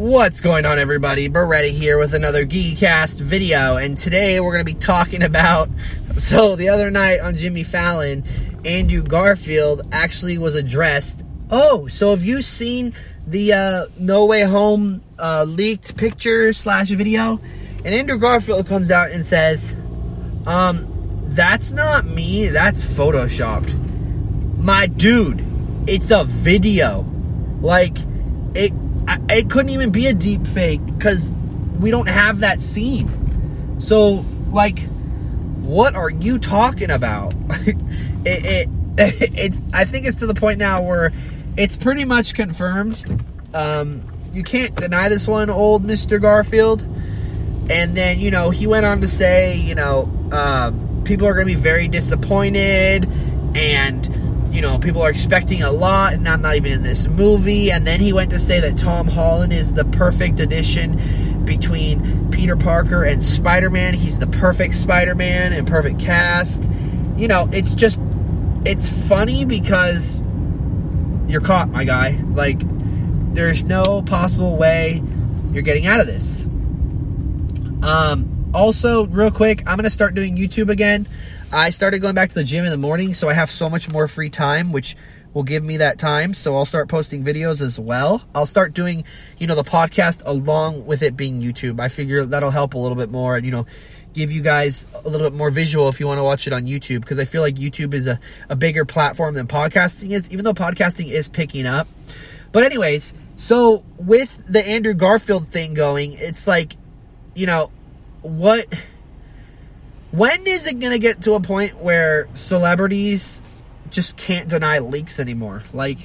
What's going on, everybody? Beretti here with another Geekycast video, and today we're going to be talking about. So, the other night on Jimmy Fallon, Andrew Garfield actually was addressed. Oh, so have you seen the uh, No Way Home uh, leaked picture slash video? And Andrew Garfield comes out and says, um, that's not me, that's photoshopped. My dude, it's a video. Like, it it couldn't even be a deep fake because we don't have that scene. So, like, what are you talking about? it, it, it's. I think it's to the point now where it's pretty much confirmed. Um, you can't deny this one, old Mister Garfield. And then you know he went on to say, you know, um, people are going to be very disappointed, and you know, people are expecting a lot, and I'm not even in this movie. And then he went to say that Tom Holland is the perfect addition between Peter Parker and Spider Man. He's the perfect Spider Man and perfect cast. You know, it's just, it's funny because you're caught, my guy. Like, there's no possible way you're getting out of this. Um, also, real quick, I'm going to start doing YouTube again. I started going back to the gym in the morning, so I have so much more free time, which will give me that time. So I'll start posting videos as well. I'll start doing, you know, the podcast along with it being YouTube. I figure that'll help a little bit more and, you know, give you guys a little bit more visual if you want to watch it on YouTube because I feel like YouTube is a, a bigger platform than podcasting is, even though podcasting is picking up. But, anyways, so with the Andrew Garfield thing going, it's like, you know, what when is it going to get to a point where celebrities just can't deny leaks anymore? Like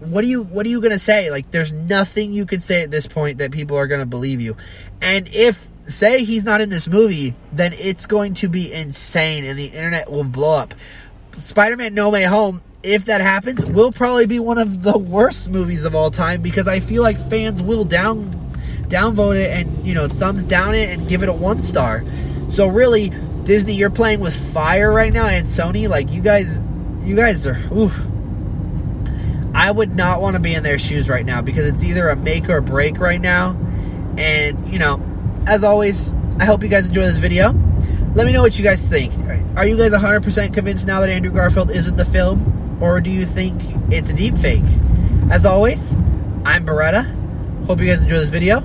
what are you what are you going to say? Like there's nothing you can say at this point that people are going to believe you. And if say he's not in this movie, then it's going to be insane and the internet will blow up. Spider-Man No Way Home if that happens, will probably be one of the worst movies of all time because I feel like fans will down downvote it and you know thumbs down it and give it a one star. So really, Disney, you're playing with fire right now, and Sony, like you guys, you guys are. Oof. I would not want to be in their shoes right now because it's either a make or break right now. And you know, as always, I hope you guys enjoy this video. Let me know what you guys think. Are you guys 100% convinced now that Andrew Garfield isn't the film, or do you think it's a deep fake? As always, I'm Beretta. Hope you guys enjoy this video